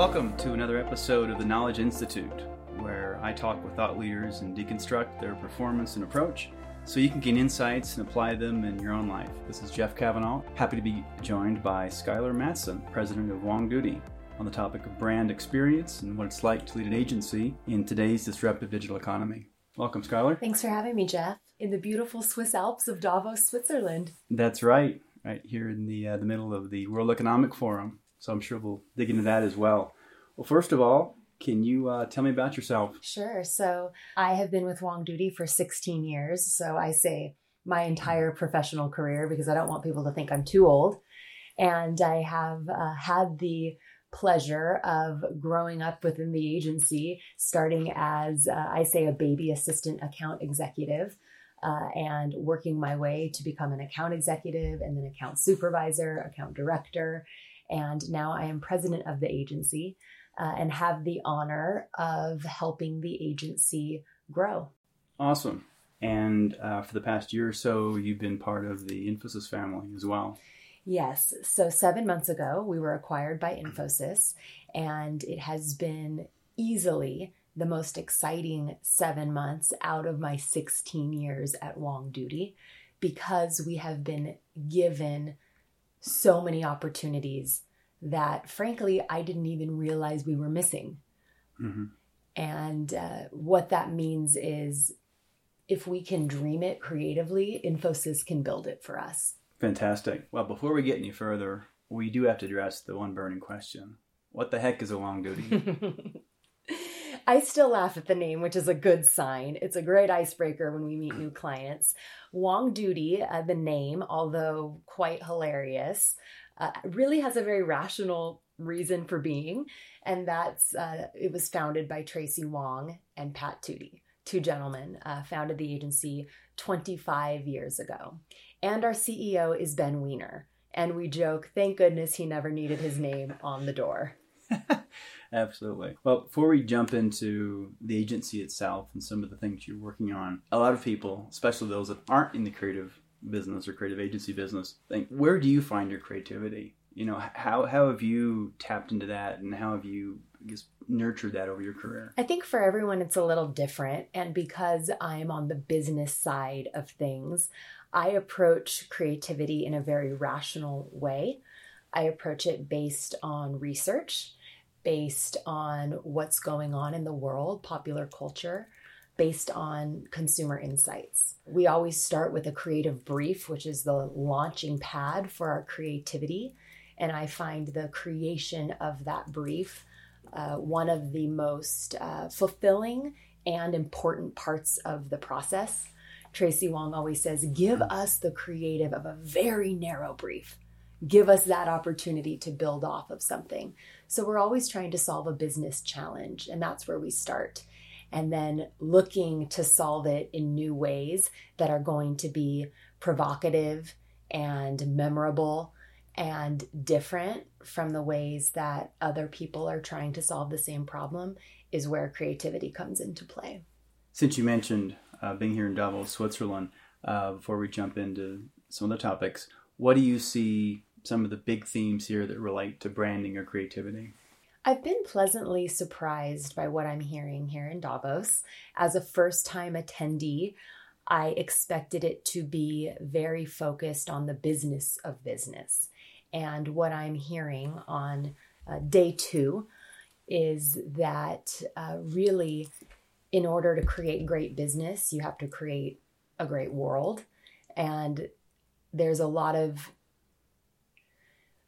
Welcome to another episode of the Knowledge Institute, where I talk with thought leaders and deconstruct their performance and approach so you can gain insights and apply them in your own life. This is Jeff Kavanaugh, happy to be joined by Skylar Matson, president of Wong Doody, on the topic of brand experience and what it's like to lead an agency in today's disruptive digital economy. Welcome, Skylar. Thanks for having me, Jeff, in the beautiful Swiss Alps of Davos, Switzerland. That's right, right here in the uh, the middle of the World Economic Forum. So I'm sure we'll dig into that as well. Well, first of all, can you uh, tell me about yourself? Sure. So I have been with Wong Doody for 16 years. So I say my entire professional career because I don't want people to think I'm too old. And I have uh, had the pleasure of growing up within the agency, starting as, uh, I say, a baby assistant account executive. Uh, and working my way to become an account executive and then account supervisor, account director. And now I am president of the agency uh, and have the honor of helping the agency grow. Awesome. And uh, for the past year or so, you've been part of the Infosys family as well. Yes. So, seven months ago, we were acquired by Infosys, and it has been easily the most exciting seven months out of my 16 years at Wong Doody because we have been given so many opportunities that frankly I didn't even realize we were missing. Mm-hmm. And uh, what that means is if we can dream it creatively, Infosys can build it for us. Fantastic. Well, before we get any further, we do have to address the one burning question What the heck is a Wong Doody? I still laugh at the name, which is a good sign. It's a great icebreaker when we meet new clients. Wong Doody, uh, the name, although quite hilarious, uh, really has a very rational reason for being, and that's uh, it was founded by Tracy Wong and Pat Doody, two gentlemen, uh, founded the agency 25 years ago. And our CEO is Ben Weiner. And we joke, thank goodness he never needed his name on the door. Absolutely. Well, before we jump into the agency itself and some of the things you're working on, a lot of people, especially those that aren't in the creative business or creative agency business think where do you find your creativity? You know how how have you tapped into that and how have you I guess nurtured that over your career? I think for everyone it's a little different. And because i'm on the business side of things i approach creativity in a very rational way. I approach it based on research based on what's going on in the world popular culture based on consumer insights. We always start with a creative brief, which is the launching pad for our creativity. And I find the creation of that brief uh, one of the most uh, fulfilling and important parts of the process. Tracy Wong always says, Give us the creative of a very narrow brief. Give us that opportunity to build off of something. So we're always trying to solve a business challenge, and that's where we start and then looking to solve it in new ways that are going to be provocative and memorable and different from the ways that other people are trying to solve the same problem is where creativity comes into play. Since you mentioned uh, being here in Davos, Switzerland, uh, before we jump into some of the topics, what do you see some of the big themes here that relate to branding or creativity? I've been pleasantly surprised by what I'm hearing here in Davos. As a first time attendee, I expected it to be very focused on the business of business. And what I'm hearing on uh, day two is that uh, really, in order to create great business, you have to create a great world. And there's a lot of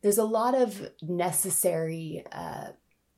there's a lot of necessary uh,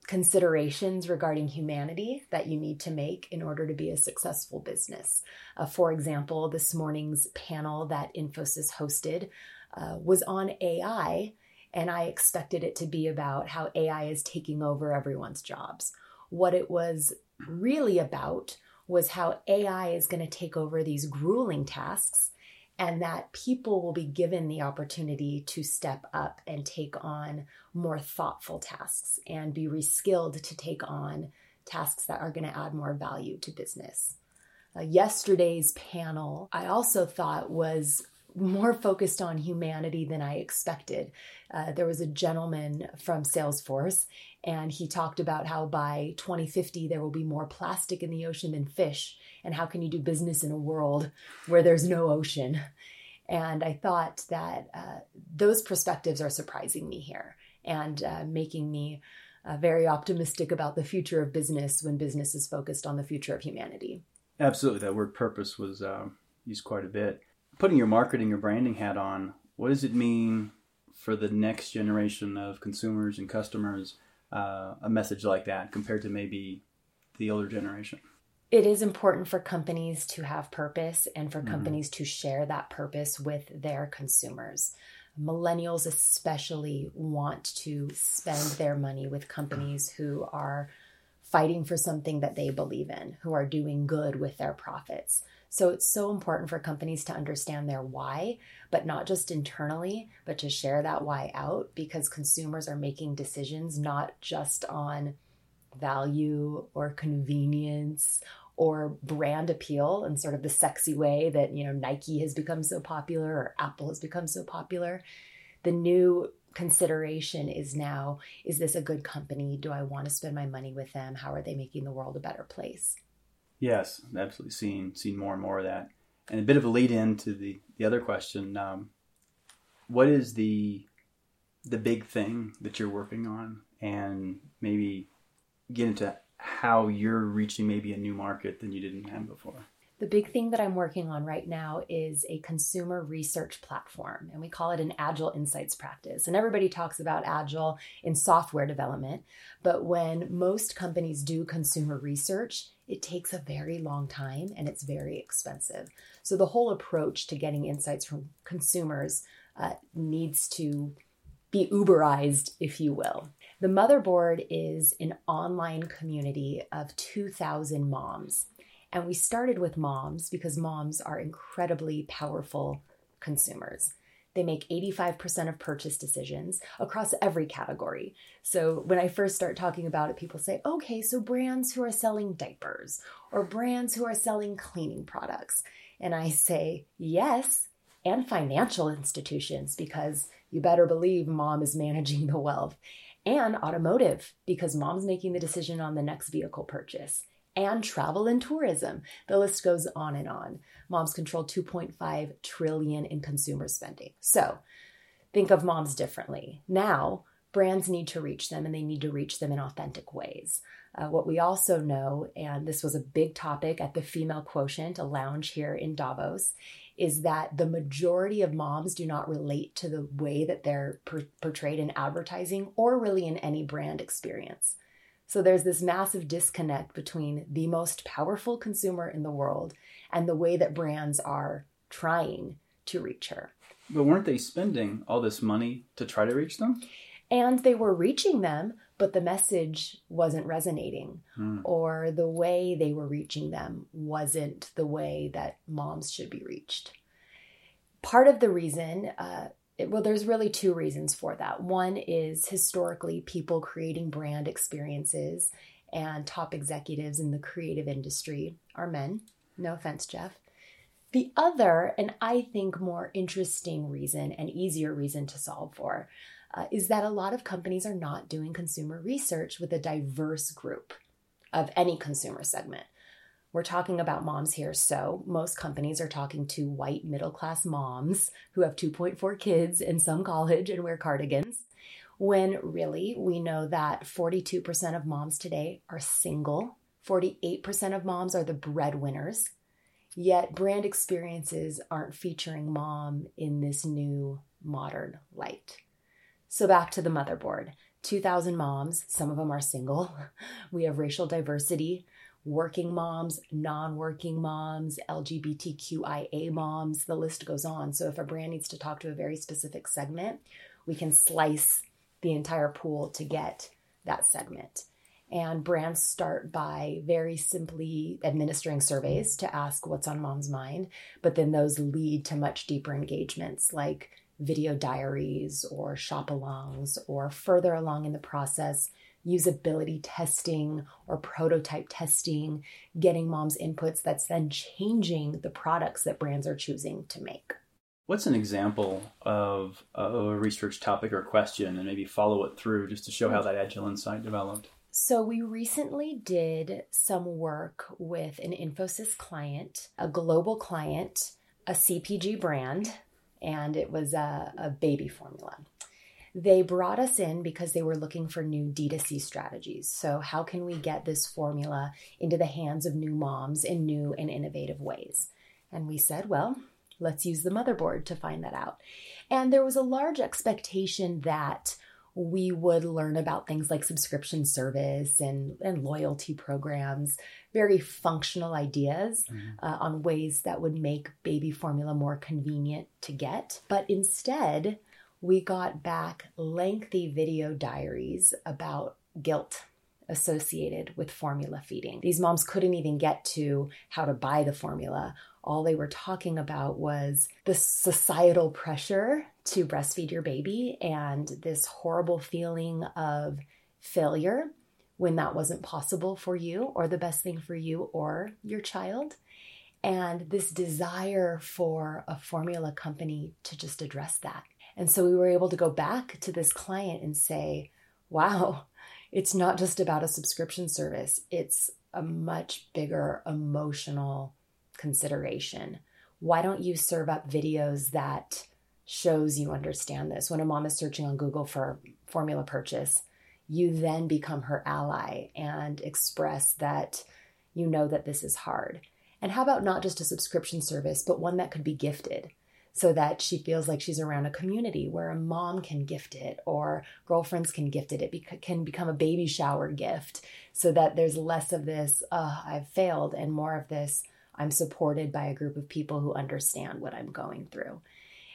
considerations regarding humanity that you need to make in order to be a successful business. Uh, for example, this morning's panel that Infosys hosted uh, was on AI, and I expected it to be about how AI is taking over everyone's jobs. What it was really about was how AI is going to take over these grueling tasks and that people will be given the opportunity to step up and take on more thoughtful tasks and be reskilled to take on tasks that are going to add more value to business. Uh, yesterday's panel, I also thought was more focused on humanity than I expected. Uh, there was a gentleman from Salesforce, and he talked about how by 2050 there will be more plastic in the ocean than fish, and how can you do business in a world where there's no ocean? And I thought that uh, those perspectives are surprising me here and uh, making me uh, very optimistic about the future of business when business is focused on the future of humanity. Absolutely, that word purpose was uh, used quite a bit. Putting your marketing or branding hat on, what does it mean for the next generation of consumers and customers? Uh, a message like that compared to maybe the older generation. It is important for companies to have purpose and for mm-hmm. companies to share that purpose with their consumers millennials especially want to spend their money with companies who are fighting for something that they believe in, who are doing good with their profits. So it's so important for companies to understand their why, but not just internally, but to share that why out because consumers are making decisions not just on value or convenience or brand appeal in sort of the sexy way that you know Nike has become so popular or Apple has become so popular. The new consideration is now is this a good company? Do I want to spend my money with them? How are they making the world a better place? Yes, absolutely. Seen seen more and more of that. And a bit of a lead in to the the other question. Um, what is the the big thing that you're working on, and maybe get into how you're reaching maybe a new market than you didn't have before? The big thing that I'm working on right now is a consumer research platform, and we call it an Agile Insights practice. And everybody talks about Agile in software development, but when most companies do consumer research, it takes a very long time and it's very expensive. So the whole approach to getting insights from consumers uh, needs to be Uberized, if you will. The Motherboard is an online community of 2,000 moms. And we started with moms because moms are incredibly powerful consumers. They make 85% of purchase decisions across every category. So when I first start talking about it, people say, okay, so brands who are selling diapers or brands who are selling cleaning products. And I say, yes, and financial institutions, because you better believe mom is managing the wealth and automotive because mom's making the decision on the next vehicle purchase and travel and tourism. The list goes on and on. Moms control 2.5 trillion in consumer spending. So, think of moms differently. Now, brands need to reach them and they need to reach them in authentic ways. Uh, what we also know, and this was a big topic at the Female Quotient, a lounge here in Davos, is that the majority of moms do not relate to the way that they're per- portrayed in advertising or really in any brand experience. So there's this massive disconnect between the most powerful consumer in the world and the way that brands are trying to reach her. But weren't they spending all this money to try to reach them? And they were reaching them, but the message wasn't resonating hmm. or the way they were reaching them wasn't the way that moms should be reached. Part of the reason, uh, well, there's really two reasons for that. One is historically people creating brand experiences and top executives in the creative industry are men. No offense, Jeff. The other, and I think more interesting reason and easier reason to solve for, uh, is that a lot of companies are not doing consumer research with a diverse group of any consumer segment. We're talking about moms here, so most companies are talking to white middle class moms who have 2.4 kids in some college and wear cardigans. When really we know that 42% of moms today are single, 48% of moms are the breadwinners, yet brand experiences aren't featuring mom in this new modern light. So back to the motherboard 2,000 moms, some of them are single. We have racial diversity, working moms, non working moms, LGBTQIA moms, the list goes on. So if a brand needs to talk to a very specific segment, we can slice the entire pool to get that segment. And brands start by very simply administering surveys to ask what's on mom's mind, but then those lead to much deeper engagements like video diaries or shop alongs, or further along in the process, usability testing or prototype testing, getting mom's inputs that's then changing the products that brands are choosing to make. What's an example of a research topic or question and maybe follow it through just to show how that agile insight developed? So, we recently did some work with an Infosys client, a global client, a CPG brand, and it was a, a baby formula. They brought us in because they were looking for new D2C strategies. So, how can we get this formula into the hands of new moms in new and innovative ways? And we said, well, let's use the motherboard to find that out. And there was a large expectation that we would learn about things like subscription service and, and loyalty programs, very functional ideas mm-hmm. uh, on ways that would make baby formula more convenient to get. But instead, we got back lengthy video diaries about guilt associated with formula feeding. These moms couldn't even get to how to buy the formula all they were talking about was the societal pressure to breastfeed your baby and this horrible feeling of failure when that wasn't possible for you or the best thing for you or your child. And this desire for a formula company to just address that. And so we were able to go back to this client and say, wow, it's not just about a subscription service, it's a much bigger emotional consideration. Why don't you serve up videos that shows you understand this? When a mom is searching on Google for formula purchase, you then become her ally and express that you know that this is hard. And how about not just a subscription service, but one that could be gifted so that she feels like she's around a community where a mom can gift it or girlfriends can gift it. It can become a baby shower gift so that there's less of this, oh, I've failed, and more of this, I'm supported by a group of people who understand what I'm going through.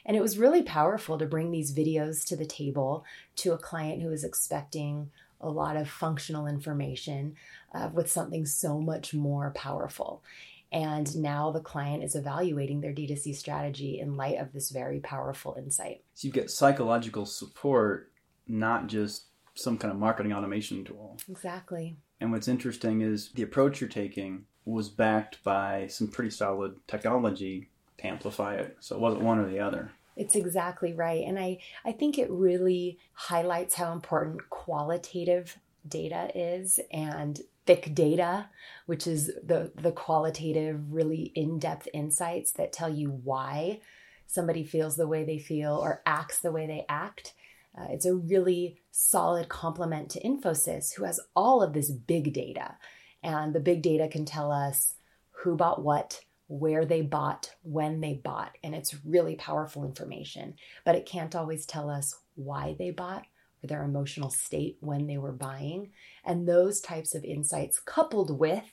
And it was really powerful to bring these videos to the table to a client who was expecting a lot of functional information uh, with something so much more powerful. And now the client is evaluating their D2C strategy in light of this very powerful insight. So you get psychological support, not just some kind of marketing automation tool. Exactly. And what's interesting is the approach you're taking was backed by some pretty solid technology to amplify it. So it wasn't one or the other. It's exactly right. And I, I think it really highlights how important qualitative data is and thick data, which is the, the qualitative, really in depth insights that tell you why somebody feels the way they feel or acts the way they act. Uh, it's a really solid complement to Infosys, who has all of this big data. And the big data can tell us who bought what, where they bought, when they bought. And it's really powerful information. But it can't always tell us why they bought or their emotional state when they were buying. And those types of insights, coupled with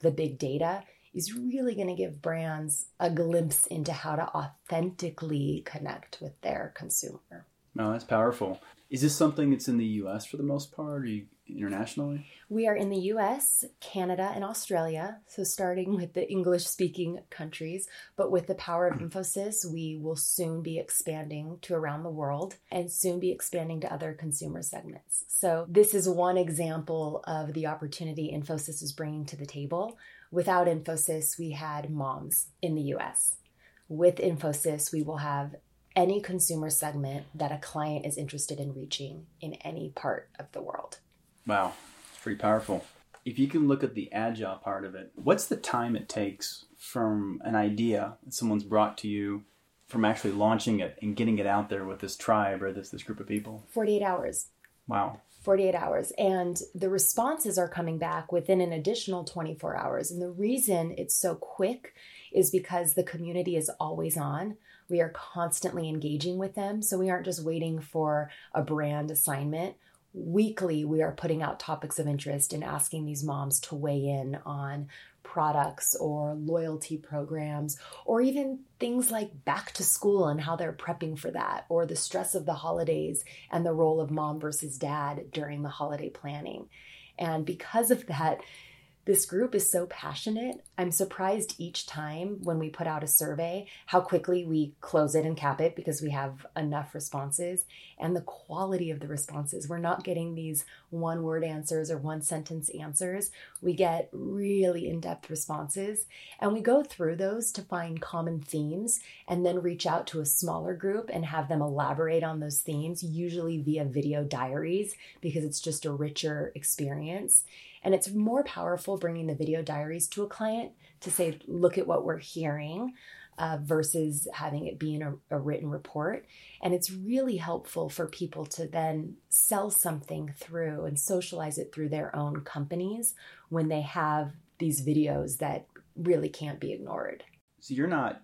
the big data, is really going to give brands a glimpse into how to authentically connect with their consumer. No, that's powerful. Is this something that's in the US for the most part? or internationally? We are in the US, Canada, and Australia. So, starting with the English speaking countries, but with the power of Infosys, we will soon be expanding to around the world and soon be expanding to other consumer segments. So, this is one example of the opportunity Infosys is bringing to the table. Without Infosys, we had moms in the US. With Infosys, we will have any consumer segment that a client is interested in reaching in any part of the world. Wow, it's pretty powerful. If you can look at the agile part of it, what's the time it takes from an idea that someone's brought to you from actually launching it and getting it out there with this tribe or this this group of people? 48 hours. Wow. 48 hours. And the responses are coming back within an additional 24 hours. And the reason it's so quick is because the community is always on. We are constantly engaging with them. So we aren't just waiting for a brand assignment weekly we are putting out topics of interest and asking these moms to weigh in on products or loyalty programs or even things like back to school and how they're prepping for that or the stress of the holidays and the role of mom versus dad during the holiday planning and because of that this group is so passionate. I'm surprised each time when we put out a survey how quickly we close it and cap it because we have enough responses and the quality of the responses. We're not getting these one word answers or one sentence answers. We get really in depth responses and we go through those to find common themes and then reach out to a smaller group and have them elaborate on those themes, usually via video diaries because it's just a richer experience. And it's more powerful bringing the video diaries to a client to say, look at what we're hearing uh, versus having it be in a, a written report. And it's really helpful for people to then sell something through and socialize it through their own companies when they have these videos that really can't be ignored. So you're not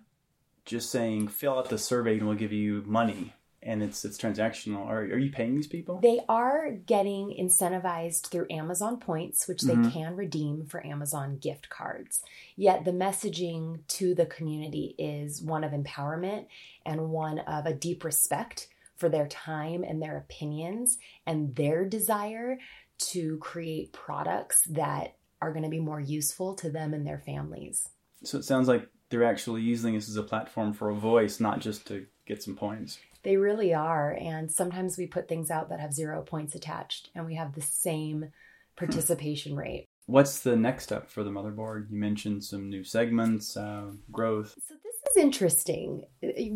just saying fill out the survey and we'll give you money and it's it's transactional. Are, are you paying these people? They are getting incentivized through Amazon points, which they mm-hmm. can redeem for Amazon gift cards. Yet the messaging to the community is one of empowerment and one of a deep respect for their time and their opinions and their desire to create products that are going to be more useful to them and their families. So it sounds like they're actually using this as a platform for a voice, not just to get some points. They really are. And sometimes we put things out that have zero points attached and we have the same participation rate. What's the next step for the motherboard? You mentioned some new segments, uh, growth. So, this is interesting.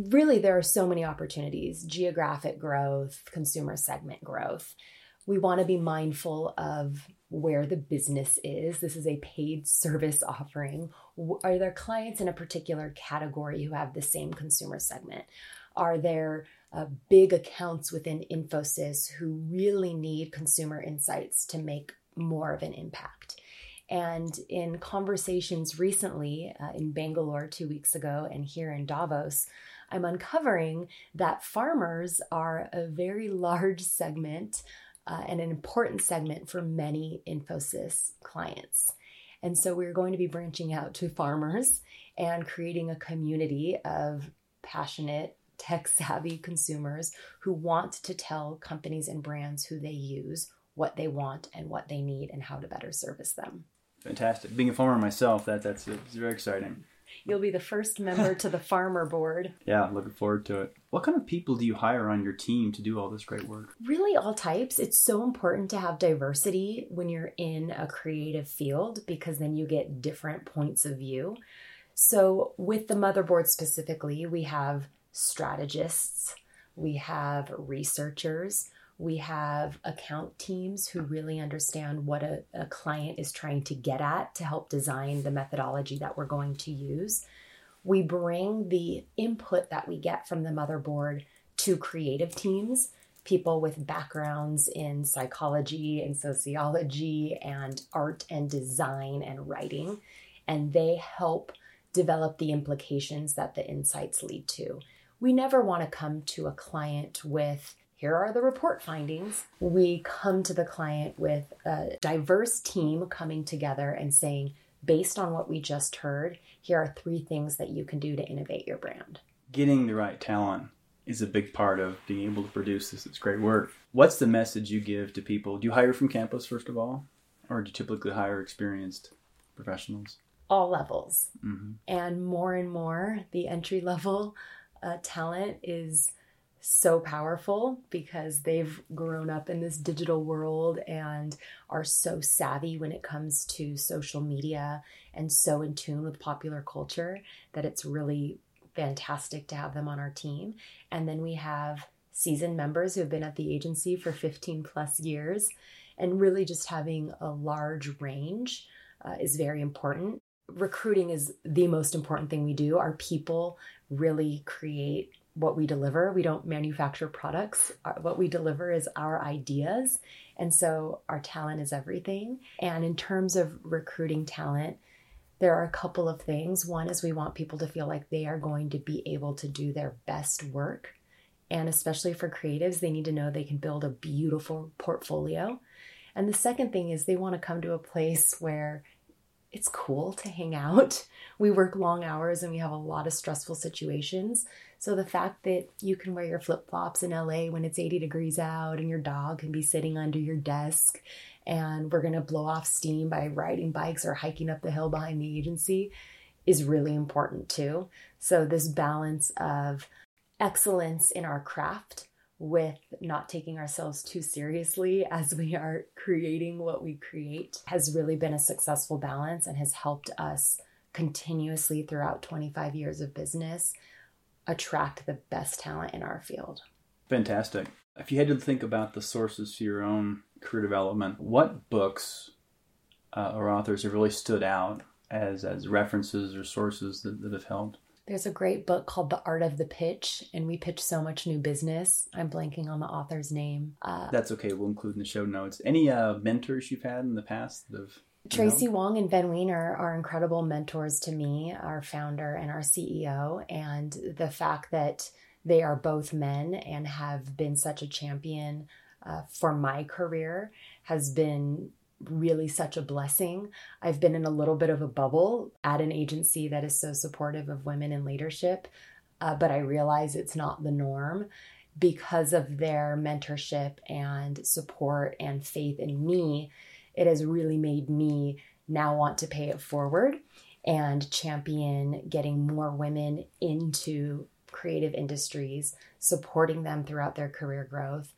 Really, there are so many opportunities geographic growth, consumer segment growth. We want to be mindful of where the business is. This is a paid service offering. Are there clients in a particular category who have the same consumer segment? Are there uh, big accounts within Infosys who really need consumer insights to make more of an impact. And in conversations recently uh, in Bangalore two weeks ago and here in Davos, I'm uncovering that farmers are a very large segment uh, and an important segment for many Infosys clients. And so we're going to be branching out to farmers and creating a community of passionate tech savvy consumers who want to tell companies and brands who they use what they want and what they need and how to better service them. Fantastic. Being a farmer myself, that that's very exciting. You'll be the first member to the farmer board. Yeah, looking forward to it. What kind of people do you hire on your team to do all this great work? Really, all types. It's so important to have diversity when you're in a creative field because then you get different points of view. So, with the motherboard specifically, we have strategists, we have researchers, we have account teams who really understand what a, a, client is trying to get at to help design the methodology that we're going to use. We bring the input that we get from the motherboard to creative teams, people with backgrounds in psychology and sociology and art and design and writing, and they help develop the implications that the insights lead to we never want to come to a client with here are the report findings. We come to the client with a diverse team coming together and saying, based on what we just heard, here are three things that you can do to innovate your brand. Getting the right talent is a big part of being able to produce this. It's great work. What's the message you give to people? Do you hire from campus, first of all, or do you typically hire experienced professionals? All levels. Mm-hmm. And more and more, the entry level uh, talent is so powerful because they've grown up in this digital world and are so savvy when it comes to social media and so in tune with popular culture that it's really fantastic to have them on our team. And then we have seasoned members who have been at the agency for 15 plus years and really just having a large range uh, is very important recruiting is the most important thing we do. Our people really create what we deliver. We don't manufacture products. Uh, what we deliver is our ideas. And so our talent is everything. And in terms of recruiting talent, there are a couple of things. One is we want people to feel like they are going to be able to do their best work. And especially for creatives, they need to know they can build a beautiful portfolio. And the second thing is they want to come to a place where it's cool to hang out. We work long hours and we have a lot of stressful situations. So the fact that you can wear your flip flops in LA when it's 80 degrees out and your dog can be sitting under your desk and we're going to blow off steam by riding bikes or hiking up the hill behind the agency is really important too. So, this balance of excellence in our craft with not taking ourselves too seriously as we are creating what we create has really been a successful balance and has helped us continuously throughout 25 years of business attract the best talent in our field. Fantastic. If you had to think about the sources for your own career development, what books uh, or authors have really stood out as as references or sources that, that have helped? There's a great book called The Art of the Pitch, and we pitch so much new business. I'm blanking on the author's name. Uh, That's okay. We'll include in the show notes. Any uh, mentors you've had in the past that have Tracy know? Wong and Ben Weiner are incredible mentors to me, our founder and our CEO. And the fact that they are both men and have been such a champion uh, for my career has been really such a blessing. I've been in a little bit of a bubble at an agency that is so supportive of women in leadership, uh, but I realize it's not the norm because of their mentorship and support and faith in me. It has really made me now want to pay it forward and champion getting more women into creative industries, supporting them throughout their career growth,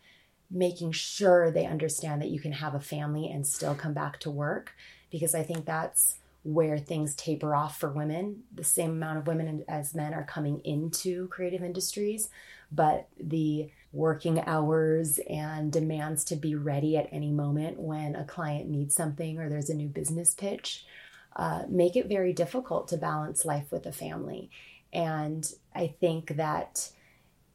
making sure they understand that you can have a family and still come back to work because I think that's where things taper off for women. The same amount of women as men are coming into creative industries, but the working hours and demands to be ready at any moment when a client needs something or there's a new business pitch uh, make it very difficult to balance life with a family. And I think that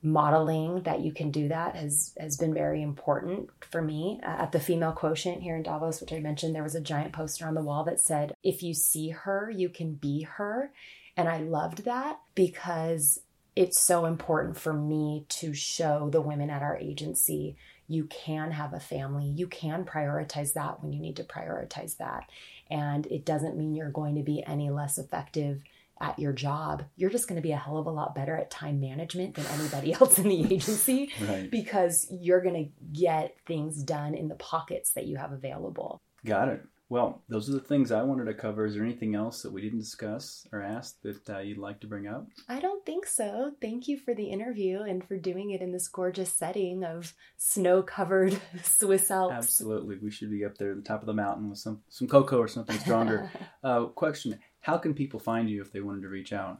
modeling that you can do that has has been very important for me. Uh, at the female quotient here in Davos which I mentioned there was a giant poster on the wall that said if you see her you can be her. And I loved that because it's so important for me to show the women at our agency you can have a family. You can prioritize that when you need to prioritize that. And it doesn't mean you're going to be any less effective at your job, you're just going to be a hell of a lot better at time management than anybody else in the agency right. because you're going to get things done in the pockets that you have available. Got it. Well, those are the things I wanted to cover. Is there anything else that we didn't discuss or ask that uh, you'd like to bring up? I don't think so. Thank you for the interview and for doing it in this gorgeous setting of snow-covered Swiss Alps. Absolutely, we should be up there at the top of the mountain with some some cocoa or something stronger. uh, question: how can people find you if they wanted to reach out?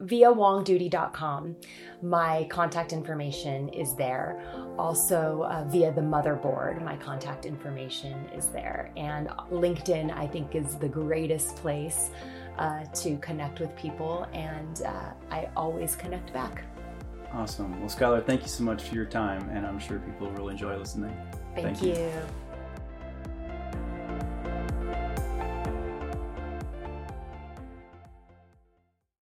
Via wongdoody.com. My contact information is there. Also, uh, via the motherboard, my contact information is there. And LinkedIn, I think, is the greatest place uh, to connect with people, and uh, I always connect back. Awesome. Well, Skylar, thank you so much for your time, and I'm sure people will really enjoy listening. Thank, thank you. you.